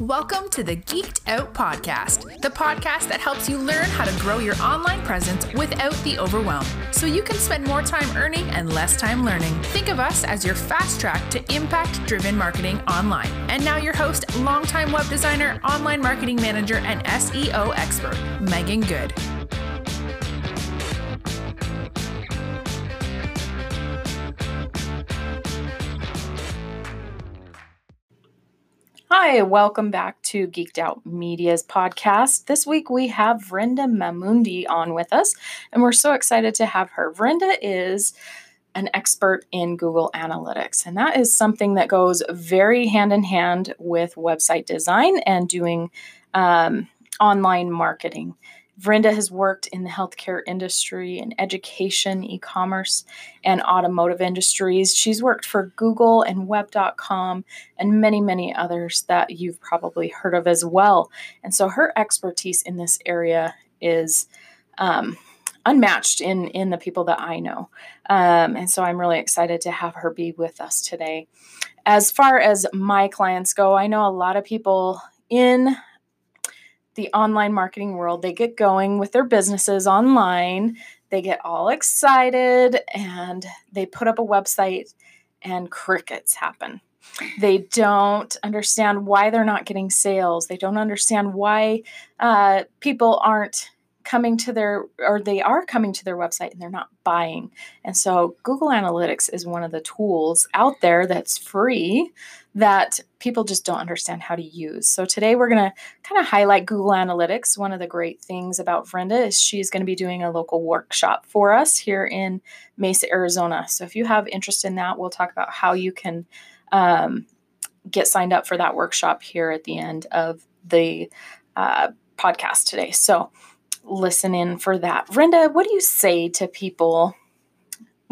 Welcome to the Geeked Out Podcast, the podcast that helps you learn how to grow your online presence without the overwhelm, so you can spend more time earning and less time learning. Think of us as your fast track to impact driven marketing online. And now, your host, longtime web designer, online marketing manager, and SEO expert, Megan Good. Hi, welcome back to Geeked Out Media's podcast. This week we have Vrinda Mamundi on with us, and we're so excited to have her. Vrinda is an expert in Google Analytics, and that is something that goes very hand in hand with website design and doing um, online marketing. Vrinda has worked in the healthcare industry and education, e commerce, and automotive industries. She's worked for Google and Web.com and many, many others that you've probably heard of as well. And so her expertise in this area is um, unmatched in, in the people that I know. Um, and so I'm really excited to have her be with us today. As far as my clients go, I know a lot of people in the online marketing world. They get going with their businesses online, they get all excited, and they put up a website, and crickets happen. They don't understand why they're not getting sales. They don't understand why uh, people aren't coming to their or they are coming to their website and they're not buying. And so Google Analytics is one of the tools out there that's free that people just don't understand how to use. So today we're going to kind of highlight Google Analytics. One of the great things about Vrinda is she's going to be doing a local workshop for us here in Mesa, Arizona. So if you have interest in that, we'll talk about how you can um, get signed up for that workshop here at the end of the uh, podcast today. So listen in for that. Vrinda, what do you say to people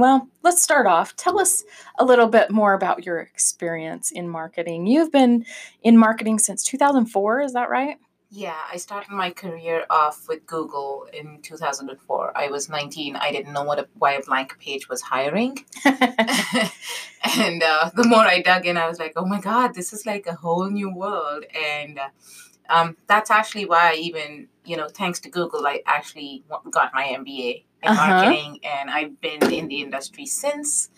well, let's start off. Tell us a little bit more about your experience in marketing. You've been in marketing since 2004, is that right? Yeah, I started my career off with Google in 2004. I was 19. I didn't know what a, why a blank page was hiring. and uh, the more I dug in, I was like, oh my God, this is like a whole new world. And uh, um, that's actually why I even, you know, thanks to Google, I actually got my MBA in uh-huh. marketing, and I've been in the industry since.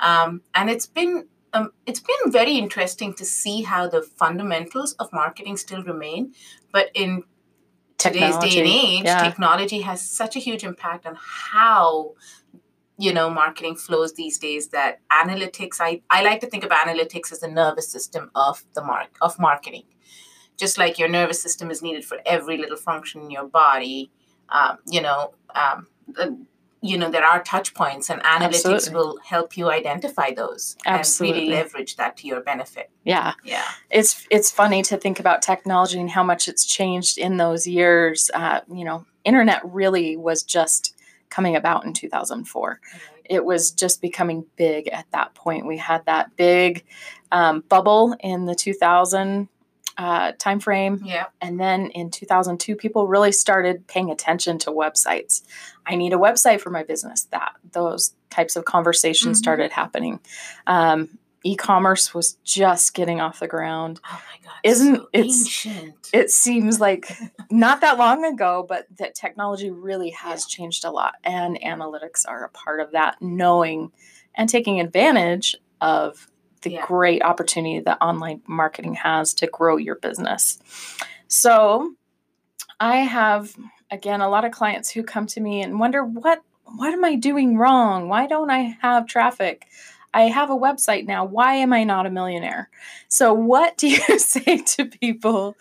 Um, and it's been um, it's been very interesting to see how the fundamentals of marketing still remain, but in today's day and age, yeah. technology has such a huge impact on how you know marketing flows these days that analytics I, I like to think of analytics as the nervous system of the mark of marketing just like your nervous system is needed for every little function in your body um, you know um, you know there are touch points and analytics Absolutely. will help you identify those Absolutely. and really leverage that to your benefit. Yeah. Yeah. It's it's funny to think about technology and how much it's changed in those years. Uh, you know internet really was just coming about in 2004 it was just becoming big at that point. We had that big um, bubble in the 2000 uh, time frame. Yeah. And then in 2002, people really started paying attention to websites. I need a website for my business. That those types of conversations mm-hmm. started happening. Um, e-commerce was just getting off the ground. Oh my god! Isn't so it's ancient. it seems like not that long ago, but that technology really has yeah. changed a lot, and analytics are a part of that. Knowing and taking advantage of the yeah. great opportunity that online marketing has to grow your business. So, I have again a lot of clients who come to me and wonder what what am I doing wrong? Why don't I have traffic? I have a website now. Why am I not a millionaire? So, what do you say to people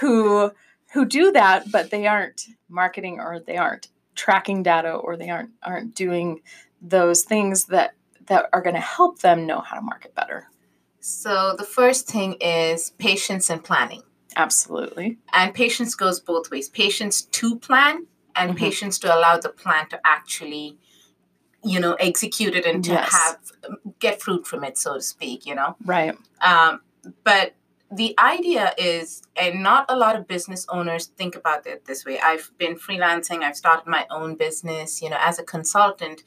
who who do that but they aren't marketing or they aren't tracking data or they aren't aren't doing those things that that are going to help them know how to market better? So the first thing is patience and planning. Absolutely. And patience goes both ways. Patience to plan and mm-hmm. patience to allow the plan to actually you know execute it and to yes. have get fruit from it so to speak you know right um, but the idea is and not a lot of business owners think about it this way i've been freelancing i've started my own business you know as a consultant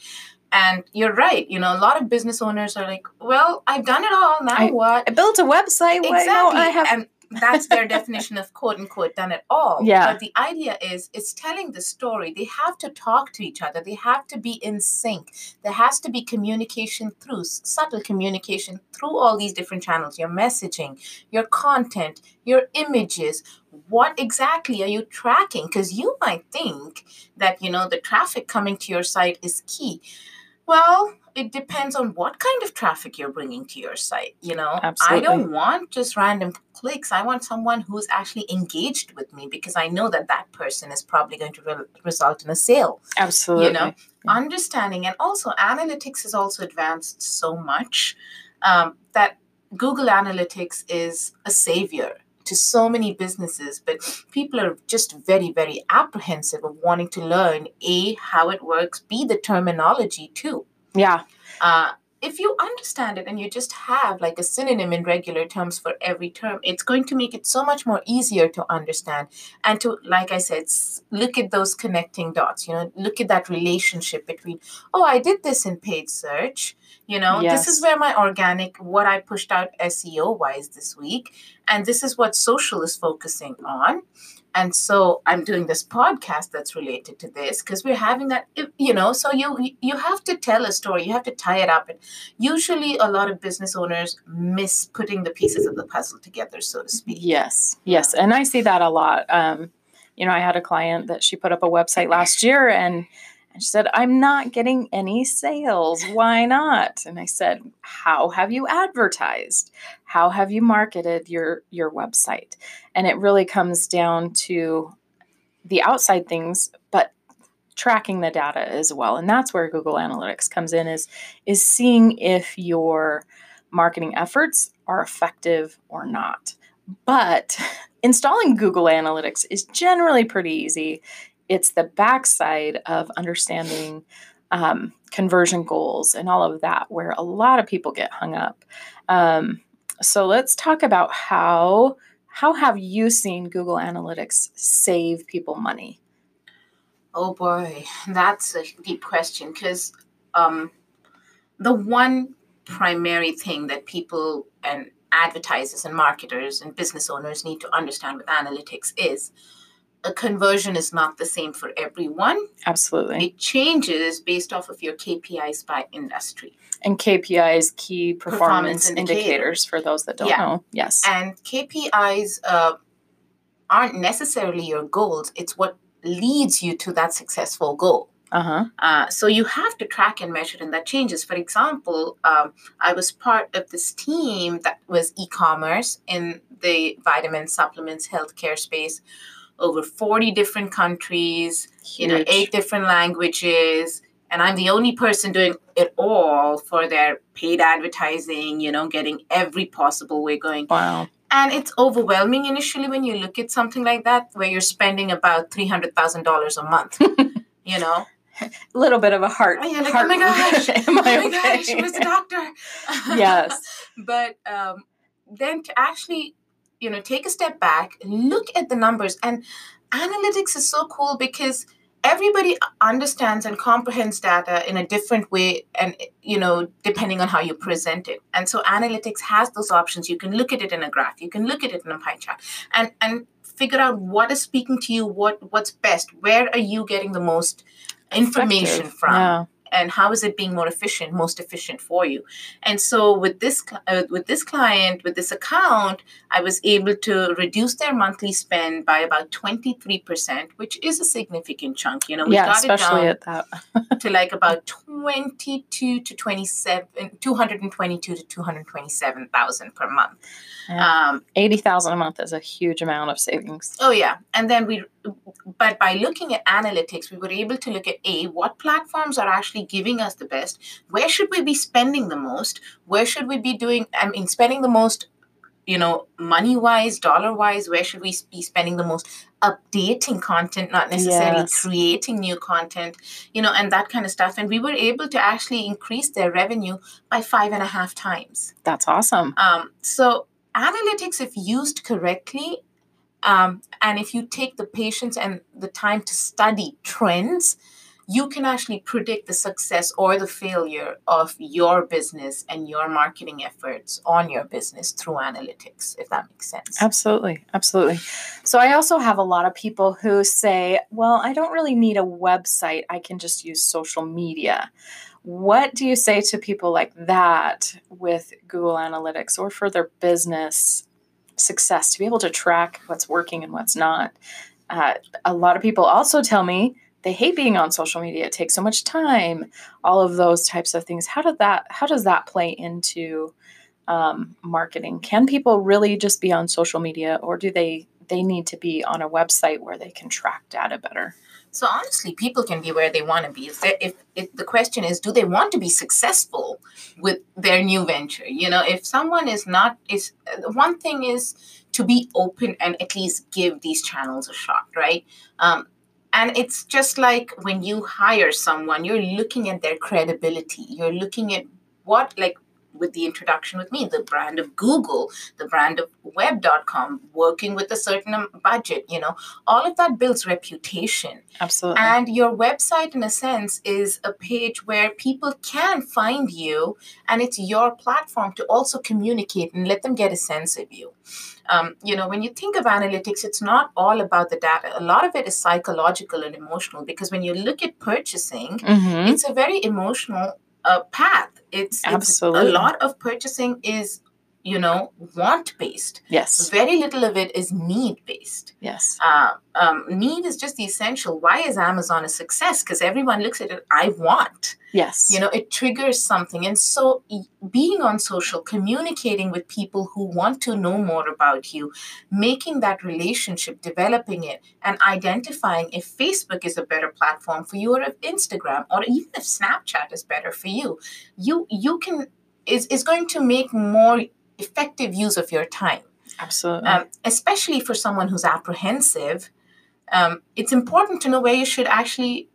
and you're right. You know, a lot of business owners are like, "Well, I've done it all. Now I, what? I built a website. Exactly. I have. And that's their definition of quote unquote done it all. Yeah. But the idea is it's telling the story. They have to talk to each other. They have to be in sync. There has to be communication through subtle communication through all these different channels. Your messaging, your content, your images. What exactly are you tracking? Because you might think that you know the traffic coming to your site is key. Well, it depends on what kind of traffic you're bringing to your site you know Absolutely. i don't want just random clicks i want someone who's actually engaged with me because i know that that person is probably going to re- result in a sale Absolutely. you know understanding and also analytics has also advanced so much um, that google analytics is a savior to so many businesses but people are just very very apprehensive of wanting to learn a how it works b the terminology too Yeah. uh, if you understand it and you just have like a synonym in regular terms for every term, it's going to make it so much more easier to understand and to, like I said, look at those connecting dots. You know, look at that relationship between, oh, I did this in paid search. You know, this is where my organic, what I pushed out SEO wise this week, and this is what social is focusing on. And so I'm doing this podcast that's related to this because we're having that, you know. So you you have to tell a story. You have to tie it up. And usually, a lot of business owners miss putting the pieces of the puzzle together, so to speak. Yes, yes, and I see that a lot. Um, you know, I had a client that she put up a website last year, and and she said, "I'm not getting any sales. Why not?" And I said, "How have you advertised? How have you marketed your your website?" And it really comes down to the outside things, but tracking the data as well and that's where google analytics comes in is is seeing if your marketing efforts are effective or not but installing Google Analytics is generally pretty easy. It's the backside of understanding um, conversion goals and all of that where a lot of people get hung up. Um, so let's talk about how how have you seen Google Analytics save people money? Oh boy, that's a deep question because um, the one primary thing that people and advertisers and marketers and business owners need to understand with analytics is a conversion is not the same for everyone. Absolutely. It changes based off of your KPIs by industry. And KPIs, key performance, Performance indicators. indicators. for those that don't Yeah. know. Yes. And KPIs uh, aren't necessarily your goals, it's what leads you to that successful goal. Uh huh. Uh, so you have to track and measure, and that changes. For example, um, I was part of this team that was e-commerce in the vitamin supplements healthcare space, over forty different countries, you know, eight different languages, and I'm the only person doing it all for their paid advertising. You know, getting every possible way going. Wow. And it's overwhelming initially when you look at something like that, where you're spending about three hundred thousand dollars a month. you know, A little bit of a heart. and you're like, heart oh my gosh, Am oh I my gosh, okay? where's the doctor? Yes. but um, then to actually, you know, take a step back, look at the numbers, and analytics is so cool because everybody understands and comprehends data in a different way and you know depending on how you present it. And so analytics has those options. You can look at it in a graph. You can look at it in a pie chart. And and figure out what is speaking to you what what's best. Where are you getting the most information Effective. from? Yeah. And how is it being more efficient most efficient for you and so with this uh, with this client with this account i was able to reduce their monthly spend by about 23% which is a significant chunk you know we yeah, got especially it at that. down to like about 22 to 27 222 to 227000 per month Yeah. um, Eighty thousand a month is a huge amount of savings. Oh yeah, and then we, but by looking at analytics, we were able to look at a what platforms are actually giving us the best. Where should we be spending the most? Where should we be doing? I mean, spending the most, you know, money wise, dollar wise. Where should we be spending the most? Updating content, not necessarily Yes. creating new content, you know, and that kind of stuff. And we were able to actually increase their revenue by five and a half times. That's awesome. Um, so analytics, if used correctly, um, and if you take the patience and the time to study trends, you can actually predict the success or the failure of your business and your marketing efforts on your business through analytics, if that makes sense. Absolutely. Absolutely. So I also have a lot of people who say, well, I don't really need a website, I can just use social media. What do you say to people like that with Google Analytics or for their business success to be able to track what's working and what's not? Uh, a lot of people also tell me they hate being on social media. It takes so much time all of those types of things. How did that how does that play into um, marketing? Can people really just be on social media or do they they need to be on a website where they can track data better? So honestly people can be where they want to be. If, if, if the question is do they want to be successful with their new venture? You know if someone is not is one thing is to be open and at least give these channels a shot right? Um, and it's just like when you hire someone you're looking at their credibility. You're looking at what like with the introduction with me the brand of google the brand of web.com working with a certain budget you know all of that builds reputation. Absolutely. And your website in a sense is a page where people can find you and it's your platform to also communicate and let them get a sense of you um, you know when you think of analytics it's not all about the data a lot of it is psychological and emotional because when you look at purchasing mm-hmm. it's a very emotional uh, path it's, Absolutely. it's a lot of purchasing is you know want based yes. Very little of it is need based yes. Uh, um, need is just the essential. Why is amazon a success? Because everyone looks at it i want. Yes. You know it triggers something. And so being on social communicating with people who want to know more about you making that relationship developing it and identifying if facebook is a better platform for you or if instagram or even if snapchat is better for you. You you can is, is going to make more effective use of your time. Absolutely. Um, especially for someone who's apprehensive, um, it's important to know where you should actually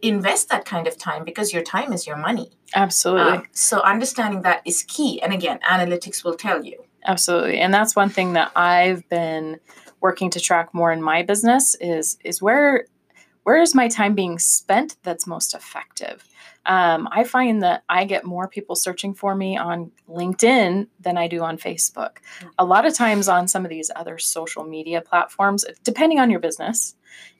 invest that kind of time because your time is your money. Absolutely. Um, so understanding that is key. And again, analytics will tell you. Absolutely. And that's one thing that I've been working to track more in my business is is where where is my time being spent that's most effective um, I find that I get more people searching for me on LinkedIn than I do on Facebook. A lot of times on some of these other social media platforms, depending on your business,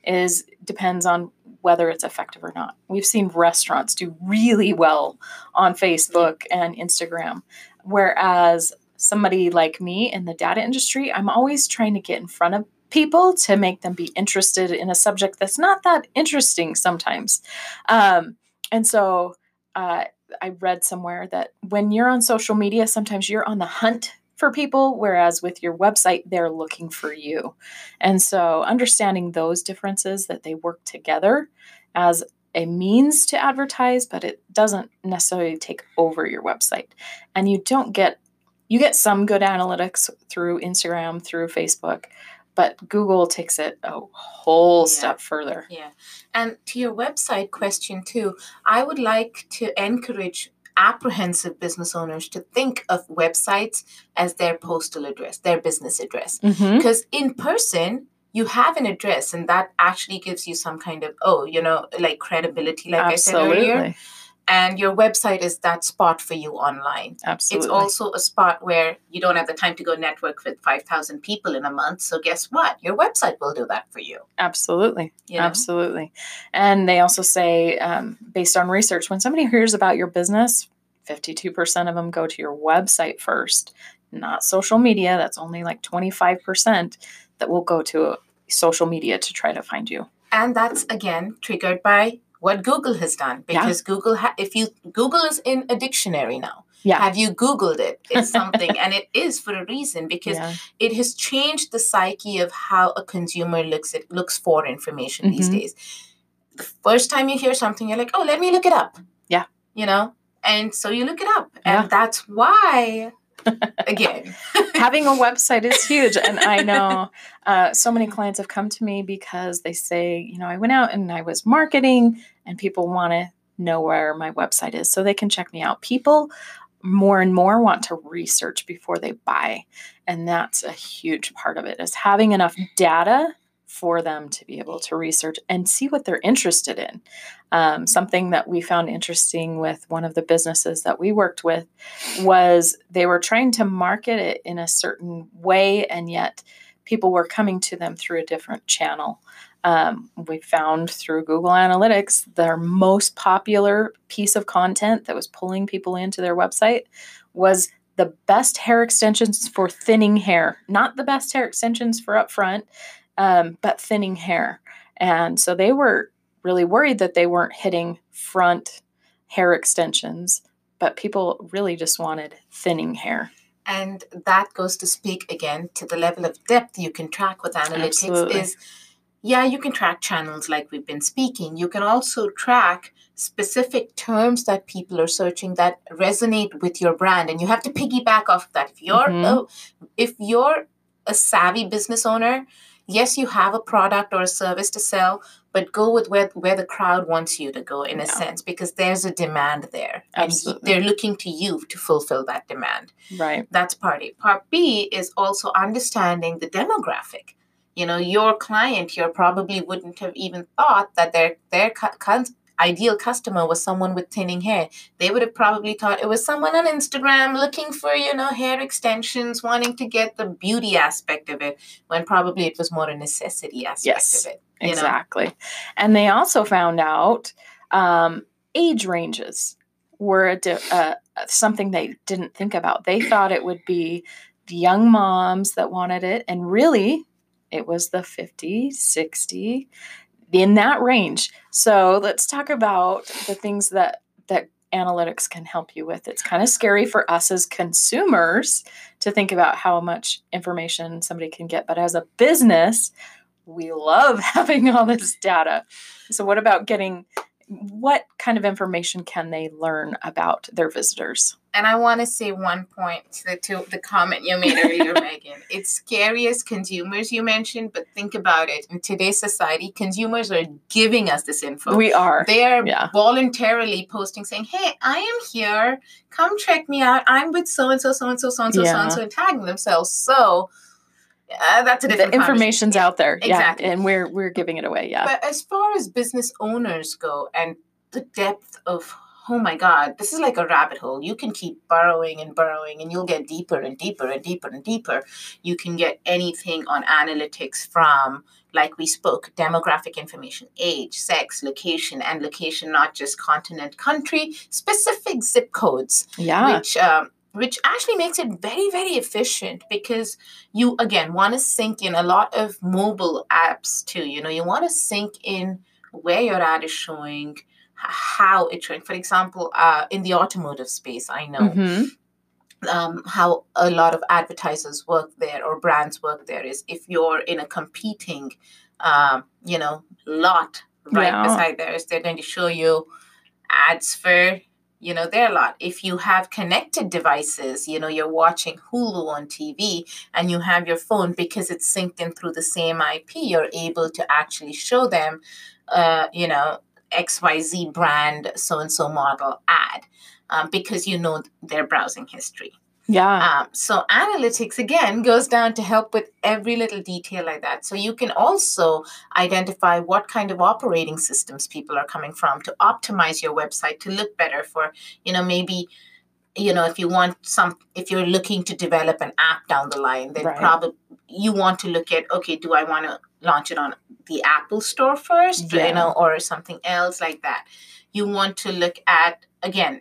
is depends on whether it's effective or not. We've seen restaurants do really well on Facebook and Instagram, whereas somebody like me in the data industry, I'm always trying to get in front of people to make them be interested in a subject that's not that interesting sometimes. Um, and so uh, I read somewhere that when you're on social media, sometimes you're on the hunt for people, whereas with your website, they're looking for you. And so understanding those differences that they work together as a means to advertise, but it doesn't necessarily take over your website. And you don't get you get some good analytics through Instagram, through Facebook, but Google takes it a whole yeah. step further. Yeah. And to your website question, too, I would like to encourage apprehensive business owners to think of websites as their postal address, their business address. Mm-hmm. Because in person, you have an address, and that actually gives you some kind of, oh, you know, like credibility, like Absolutely. I said earlier and your website is that spot for you online. Absolutely. It's also a spot where you don't have the time to go network with 5,000 people in a month. So, guess what? Your website will do that for you. Absolutely. You know? Absolutely. And they also say, um, based on research, when somebody hears about your business, 52% of them go to your website first, not social media. That's only like 25% that will go to social media to try to find you. And that's again triggered by what Google has done because yeah. Google ha- if you Google is in a dictionary now. Yeah. Have you Googled it? It's something, and it is for a reason because yeah. it has changed the psyche of how a consumer looks at looks for information mm-hmm. these days. The first time you hear something, you're like, "Oh, let me look it up." Yeah. You know, and so you look it up, and that's why again. Having a website is huge. And I know uh, so many clients have come to me because they say, you know, I went out and I was marketing, and people want to know where my website is so they can check me out. People more and more want to research before they buy. And that's a huge part of it is having enough data for them to be able to research and see what they're interested in. Um, something that we found interesting with one of the businesses that we worked with was they were trying to market it in a certain way, and yet people were coming to them through a different channel. Um, we found through Google Analytics their most popular piece of content that was pulling people into their website was the best hair extensions for thinning hair, not the best hair extensions for upfront, um, but thinning hair. And so they were really worried that they weren't hitting front hair extensions, but people really just wanted thinning hair. And that goes to speak again to the level of depth you can track with analytics Absolutely. is yeah, you can track channels like we've been speaking. You can also track specific terms that people are searching that resonate with your brand and you have to piggyback off of that. If you're Mhm. a, if you're a savvy business owner, yes, you have a product or a service to sell, but go with where, where the crowd wants you to go in a sense because there's a demand there and Absolutely. they're looking to you to fulfill that demand Right. that's part A. Part B is also understanding the demographic. You know, your client here probably wouldn't have even thought that their their cu- ideal customer was someone with thinning hair. They would have probably thought it was someone on Instagram looking for, you know, hair extensions, wanting to get the beauty aspect of it, when probably it was more a necessity aspect Yes, of it. You know? Exactly. And they also found out um, age ranges were a di- uh, something they didn't think about. They thought it would be the young moms that wanted it, and really, it was the 50, 60, in that range. So let's talk about the things that that analytics can help you with. It's kind of scary for us as consumers to think about how much information somebody can get, but as a business, we love having all this data. So, what about getting what kind of information can they learn about their visitors? And I want to say one point to the, to the comment you made earlier, Megan. It's scary as consumers, you mentioned, but think about it. In today's society, consumers are giving us this info. We are. they are yeah. voluntarily posting saying, Hey, I am here. Come check me out. I'm with so and so, so and so, so and so, so and so, and tagging themselves. So uh, that's a The information's out there. exactly. Yeah. And we're we're giving it away. Yeah. But as far as business owners go and the depth of, oh my God, this is like a rabbit hole. You can keep burrowing and burrowing and you'll get deeper and deeper and deeper and deeper. You can get anything on analytics from, like we spoke, demographic information, age, sex, location, and location, not just continent, country, specific zip codes yeah. which um, which actually makes it very very efficient because you again want to sync in a lot of mobile apps too you know you want to sync in where your ad is showing how it's showing for example uh, in the automotive space i know Mhm. um, how a lot of advertisers work there or brands work there is if you're in a competing um, you know lot right Yeah. beside theirs they're going to show you ads for you know there a lot. If you have connected devices you know you're watching hulu on tv and you have your phone because it's synced in through the same ip you're able to actually show them uh, you know xyz brand so and so model ad um, because you know their browsing history Yeah. um, so analytics again goes down to help with every little detail like that. So you can also identify what kind of operating systems people are coming from to optimize your website to look better for, you know, maybe, you know, if you want some, if you're looking to develop an app down the line, then Right. probably you want to look at, okay, do I want to launch it on the Apple store first, Yeah. you know, or something else like that. You want to look at, again,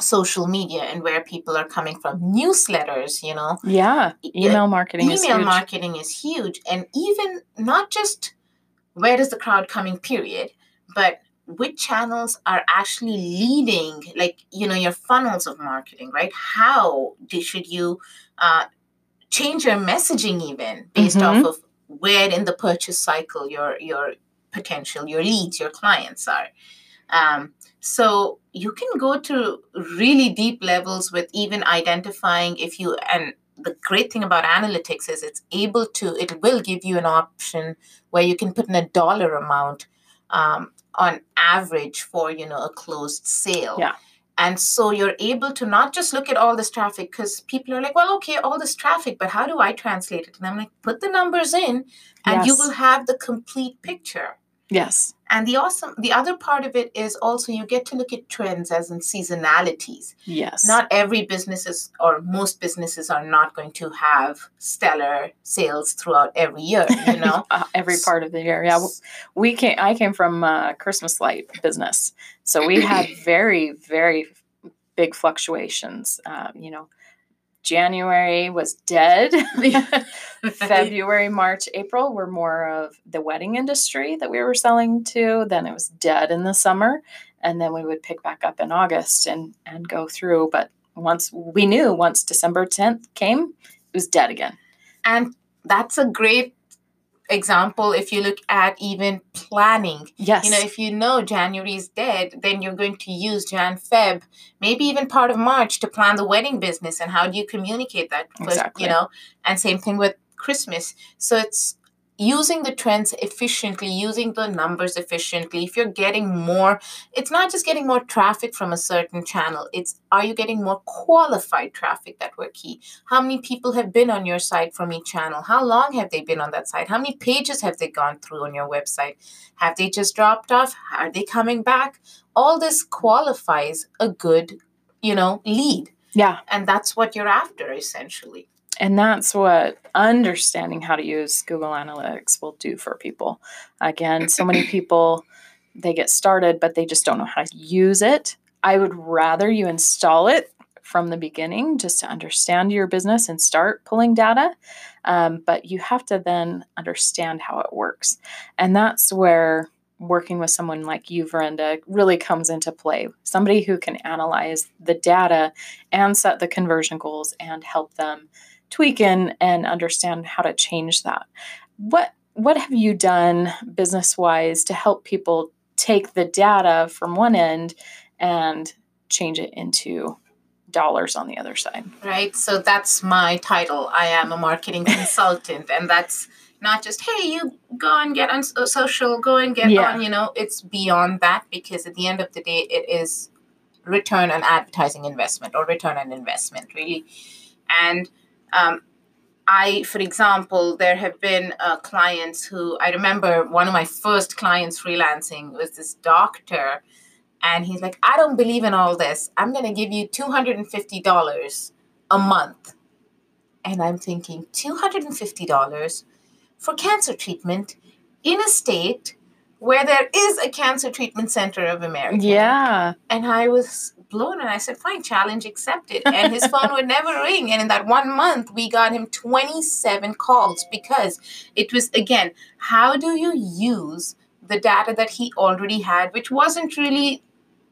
social media and where people are coming from newsletters you know yeah. Email marketing is email huge. marketing is huge and even not just where is the crowd coming period but which channels are actually leading like you know your funnels of marketing right how do, should you uh, change your messaging even based Mhm. off of where in the purchase cycle your your potential your leads your clients are um, so you can go to really deep levels with even identifying if you and the great thing about analytics is it's able to it will give you an option where you can put in a dollar amount um, on average for you know a closed sale Yeah. And so you're able to not just look at all this traffic because people are like, well, okay, all this traffic, but how do I translate it? And I'm like, put the numbers in and you will have the complete picture. Yes. And the awesome, the other part of it is also you get to look at trends as in seasonalities. Yes. Not every businesses or most businesses are not going to have stellar sales throughout every year, you know? Every part of the year. Yeah. We came I came from uh, Christmas light business. So we had very, very big fluctuations. Um, you know, January was dead. February, March, April were more of the wedding industry that we were selling to. Then it was dead in the summer. And then we would pick back up in August and, and go through. But once we knew once December 10th came, it was dead again. And that's a great example if you look at even planning. Yes. You know, if you know January is dead, then you're going to use Jan, Feb, maybe even part of March to plan the wedding business. And how do you communicate that? Exactly. You know, and same thing with Christmas. So it's using the trends efficiently, using the numbers efficiently. If you're getting more, it's not just getting more traffic from a certain channel, it's are you getting more qualified traffic that were key? How many people have been on your site from each channel? How long have they been on that site? How many pages have they gone through on your website? Have they just dropped off? Are they coming back? All this qualifies a good, you know, lead. yeah. And that's what you're after essentially. And that's what understanding how to use Google Analytics will do for people. Again, so many people they get started, but they just don't know how to use it. I would rather you install it from the beginning just to understand your business and start pulling data. Um, but you have to then understand how it works. And that's where working with someone like you, Vrinda, really comes into play. Somebody who can analyze the data and set the conversion goals and help them tweak in and understand how to change that. What what have you done business wise to help people take the data from one end and change it into dollars on the other side? Right. So that's my title. I am a marketing consultant. And that's not just, hey, you go and get on uh, social, go and get Yeah. on, you know, it's beyond that because at the end of the day, it is return on advertising investment or return on investment, really. And um, I, for example, there have been uh, clients who I remember one of my first clients freelancing was this doctor. And he's like, I don't believe in all this. I'm going to give you $250 a month. And I'm thinking, $250 for cancer treatment in a state where there is a cancer treatment center of America. Yeah. And I was blown and I said, fine, challenge accepted. And his phone would never ring. And in that one month, we got him 27 calls because it was, again, how do you use the data that he already had, which wasn't really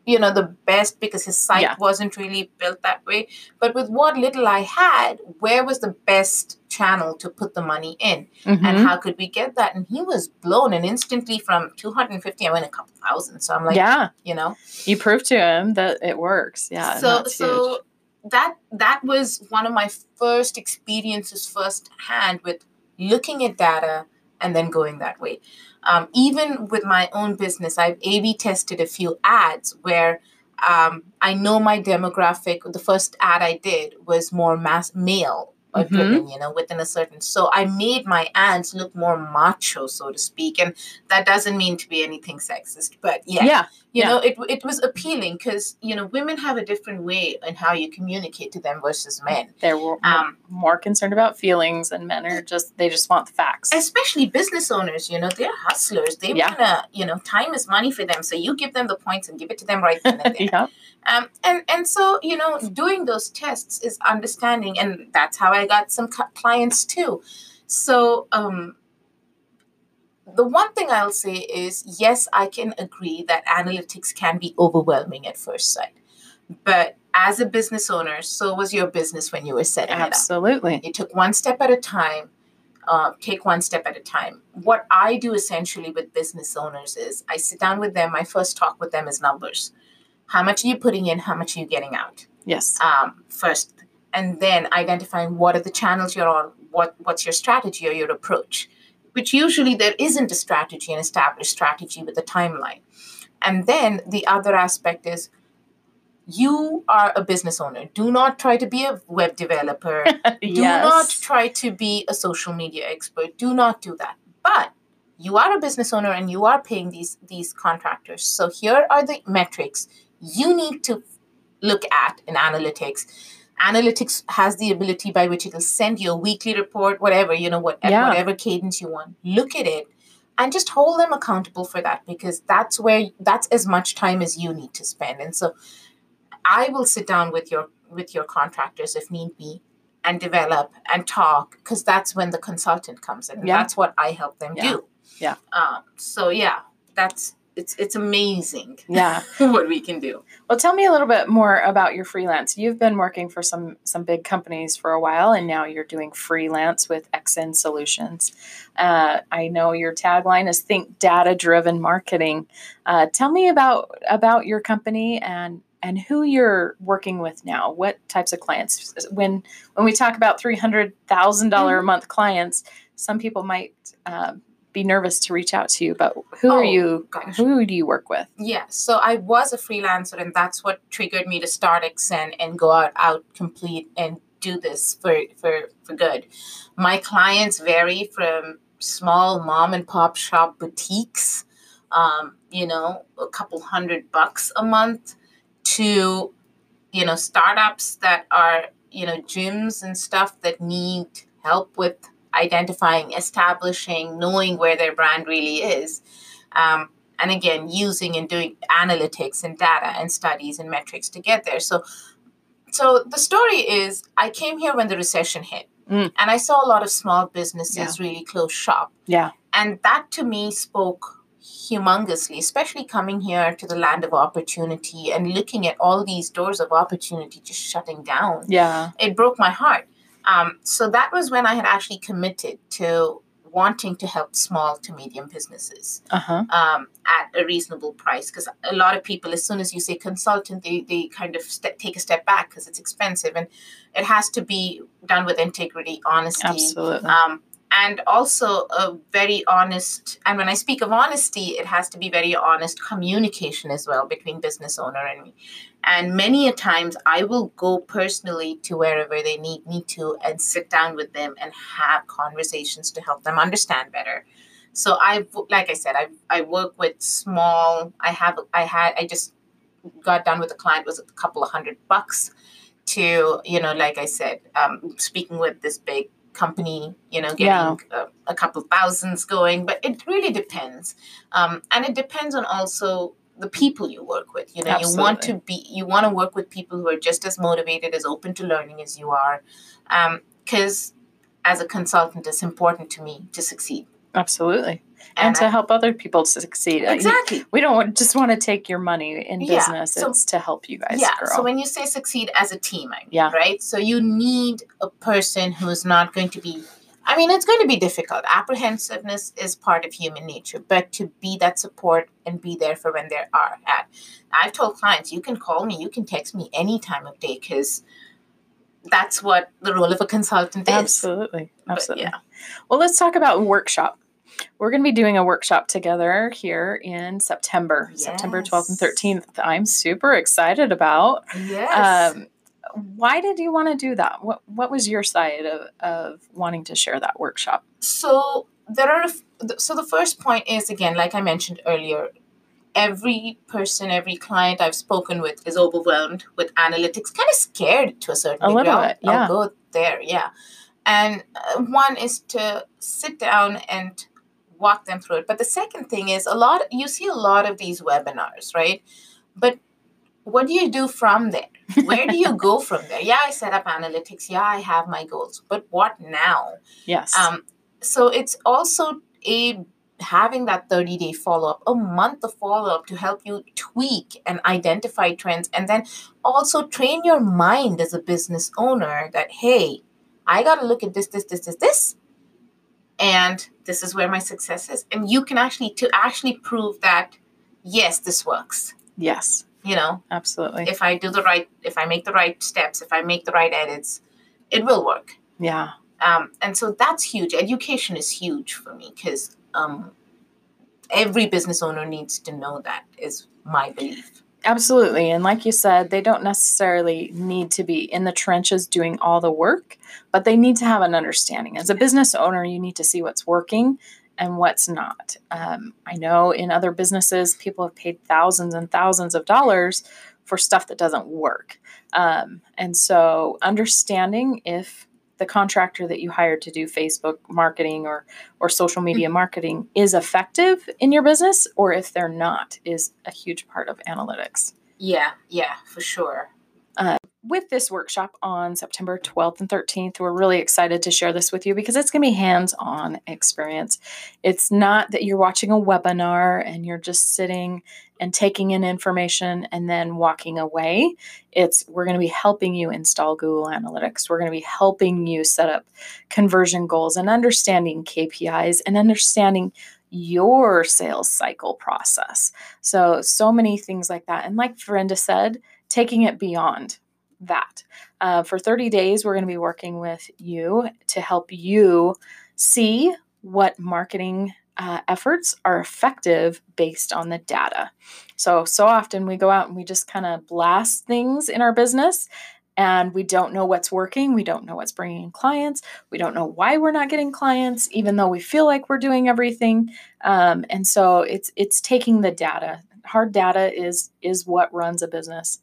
you know the best because his site Yeah. wasn't really built that way but with what little i had where was the best channel to put the money in and Mhm. how could we get that and he was blown and instantly from 250 i went a couple thousand so i'm like yeah. you know You prove to him that it works. Yeah. so so huge. that that was one of my first experiences firsthand with looking at data and then going that way um, even with my own business i've a b tested a few ads where um, i know my demographic the first ad i did was more mass male Mhm. driven you know within a certain so i made my ads look more macho so to speak and that doesn't mean to be anything sexist but yeah yeah. you Yeah. know it, it was appealing because you know women have a different way in how you communicate to them versus men They're more, um, more concerned about feelings, and men are just they just want the facts. especially business owners you know they're hustlers they Yeah. want to you know time is money for them so you give them the points and give it to them right then and there yeah. Um, and and so you know doing those tests is understanding and that's how i got some clients too. So um the one thing i'll say is yes i can agree that analytics can be overwhelming at first sight but as a business owner so was your business when you were setting it up. Absolutely. you took one step at a time uh, take one step at a time. What i do essentially with business owners is i sit down with them my first talk with them is numbers how much are you putting in how much are you getting out Yes. um, first and then identifying what are the channels you're on what what's your strategy or your approach which usually there isn't a strategy an established strategy with a timeline and then the other aspect is you are a business owner. Do not try to be a web developer. Do not try to be a social media expert. Do not do that. But you are a business owner and you are paying these these contractors. So here are the metrics you need to look at in analytics. Analytics has the ability by which it'll send you a weekly report, whatever, you know, what, Yeah. whatever cadence you want. Look at it and just hold them accountable for that because that's where that's as much time as you need to spend. And so I will sit down with your with your contractors if need be and develop and talk because that's when the consultant comes in. Yeah. That's what I help them Yeah. do. Yeah. Um, so yeah, that's it's it's amazing Yeah. what we can do. Well, tell me a little bit more about your freelance. You've been working for some some big companies for a while, and now you're doing freelance with XN Solutions. Uh, I know your tagline is "Think Data Driven Marketing." Uh, tell me about about your company and and who you're working with now. What types of clients? When when we talk about three hundred thousand dollar a month clients, some people might. Uh, be nervous to reach out to you, but who are Oh, you? gosh. Who do you work with? Yeah, so I was a freelancer, and that's what triggered me to start Xen and go out, out complete and do this for for for good. My clients vary from small mom and pop shop boutiques, um, you know, a couple hundred bucks a month, to you know startups that are you know gyms and stuff that need help with identifying, establishing, knowing where their brand really is. Um, and again using and doing analytics and data and studies and metrics to get there so so the story is i came here when the recession hit Mm. and i saw a lot of small businesses really close shop Yeah. and that to me spoke humongously especially coming here to the land of opportunity and looking at all these doors of opportunity just shutting down Yeah. it broke my heart um, so that was when i had actually committed to wanting to help small to medium businesses Uh huh. um, at a reasonable price because a lot of people as soon as you say consultant they, they kind of take a step back because it's expensive and it has to be done with integrity honesty Absolutely. um, and also a very honest and when i speak of honesty it has to be very honest communication as well between business owner and me. And many a times i will go personally to wherever they need me to and sit down with them and have conversations to help them understand better. So i like i said i i work with small i have i had i just got done with a client was a couple of hundred bucks to you know like i said um, speaking with this big company you know getting Yeah. a, a couple thousands going but it really depends um, and it depends on also the people you work with you know you want to be you want to work with people who are just as motivated as open to learning as you are because as a consultant it's important to me to succeed Absolutely. And, to I- help other people succeed. Exactly We don't want, just want to take your money in Yeah, business. so- it's to help you guys yeah grow. so when you say succeed as a team I mean, Yeah. right so you need a person who's not going to be i mean it's going to be difficult apprehensiveness is part of human nature but to be that support and be there for when they are at i've told clients you can call me you can text me any time of day because that's what the role of a consultant is Absolutely. But, Absolutely. yeah Well, let's talk about workshop. We're going to be doing a workshop together here in September, September 12th and 13th. I'm super excited about. yes Um, why did you want to do that? What What was your side of, of wanting to share that workshop? so there are so the first point is again like i mentioned earlier every person every client i've spoken with is overwhelmed with analytics kind of scared to a certain A degree little bit, yeah. I'll go there yeah and uh, one is to sit down and walk them through it. But the second thing is a lot you see a lot of these webinars right? But what do you do from there? Where do you go from there? Yeah i set up analytics. Yeah i have my goals. But what now? Yes. um, so it's also a having that 30 day follow up, a month of follow up to help you tweak and identify trends, and then also train your mind as a business owner that hey, I got to look at this, this, this, this, this, and this is where my success is, and you can actually to actually prove that yes, this works. yes. You know, Absolutely. if I do the right, if I make the right steps, if I make the right edits, it will work yeah. um, and so that's huge education is huge for me because um, every business owner needs to know that is my belief Absolutely. And like you said, they don't necessarily need to be in the trenches doing all the work, but they need to have an understanding. As a business owner, you need to see what's working and what's not. Um, I know in other businesses, people have paid thousands and thousands of dollars for stuff that doesn't work. Um, and so understanding if the contractor that you hired to do Facebook marketing or or social media mm-hmm. marketing is effective in your business or if they're not is a huge part of analytics. Yeah, yeah, for sure. Uh, with this workshop on September 12th and 13th, we're really excited to share this with you because it's going to be hands on experience. It's not that you're watching a webinar and you're just sitting and taking in information and then walking away. It's we're going to be helping you install Google Analytics. We're going to be helping you set up conversion goals and understanding KPIs and understanding your sales cycle process. So, so many things like that. And like Vrinda said, taking it beyond that. Uh, for 30 days, we're going to be working with you to help you see what marketing uh, efforts are effective based on the data. So, so often we go out and we just kind of blast things in our business and we don't know what's working. We don't know what's bringing in clients. We don't know why we're not getting clients, even though we feel like we're doing everything. Um, and so it's it's taking the data. Hard data is is what runs a business,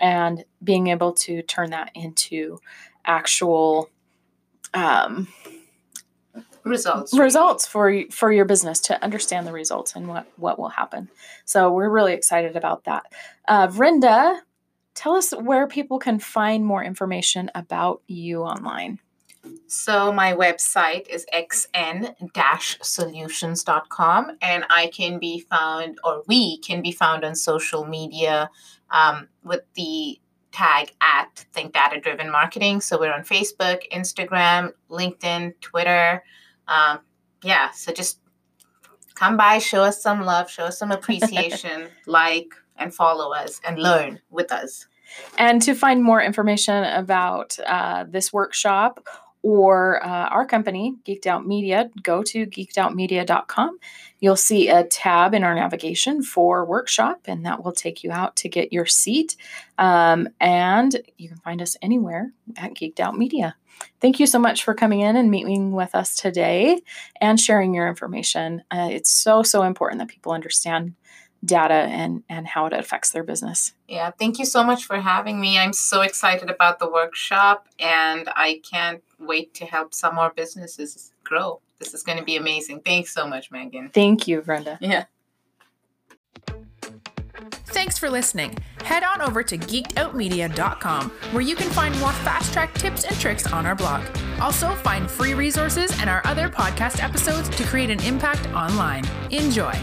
and being able to turn that into actual um, results. results for for your business to understand the results and what what will happen. So we're really excited about that. Uh, Vrinda, tell us where people can find more information about you online so my website is xn-solutions.com and i can be found or we can be found on social media um, with the tag at think data driven marketing so we're on facebook instagram linkedin twitter um, yeah, so just come by, show us some love, show us some appreciation, like and follow us and learn with us. And to find more information about uh, this workshop or uh, our company, Geeked Out Media, go to geekedoutmedia.com. You'll see a tab in our navigation for workshop, and that will take you out to get your seat. Um, and you can find us anywhere at Geeked Out Media. Thank you so much for coming in and meeting with us today and sharing your information. Uh, it's so, so important that people understand data and, and how it affects their business. Yeah, thank you so much for having me. I'm so excited about the workshop and I can't wait to help some more businesses grow. This is going to be amazing. Thanks so much, Megan. Thank you, Vrinda. Yeah. Thanks for listening. Head on over to geekedoutmedia.com where you can find more fast track tips and tricks on our blog. Also, find free resources and our other podcast episodes to create an impact online. Enjoy.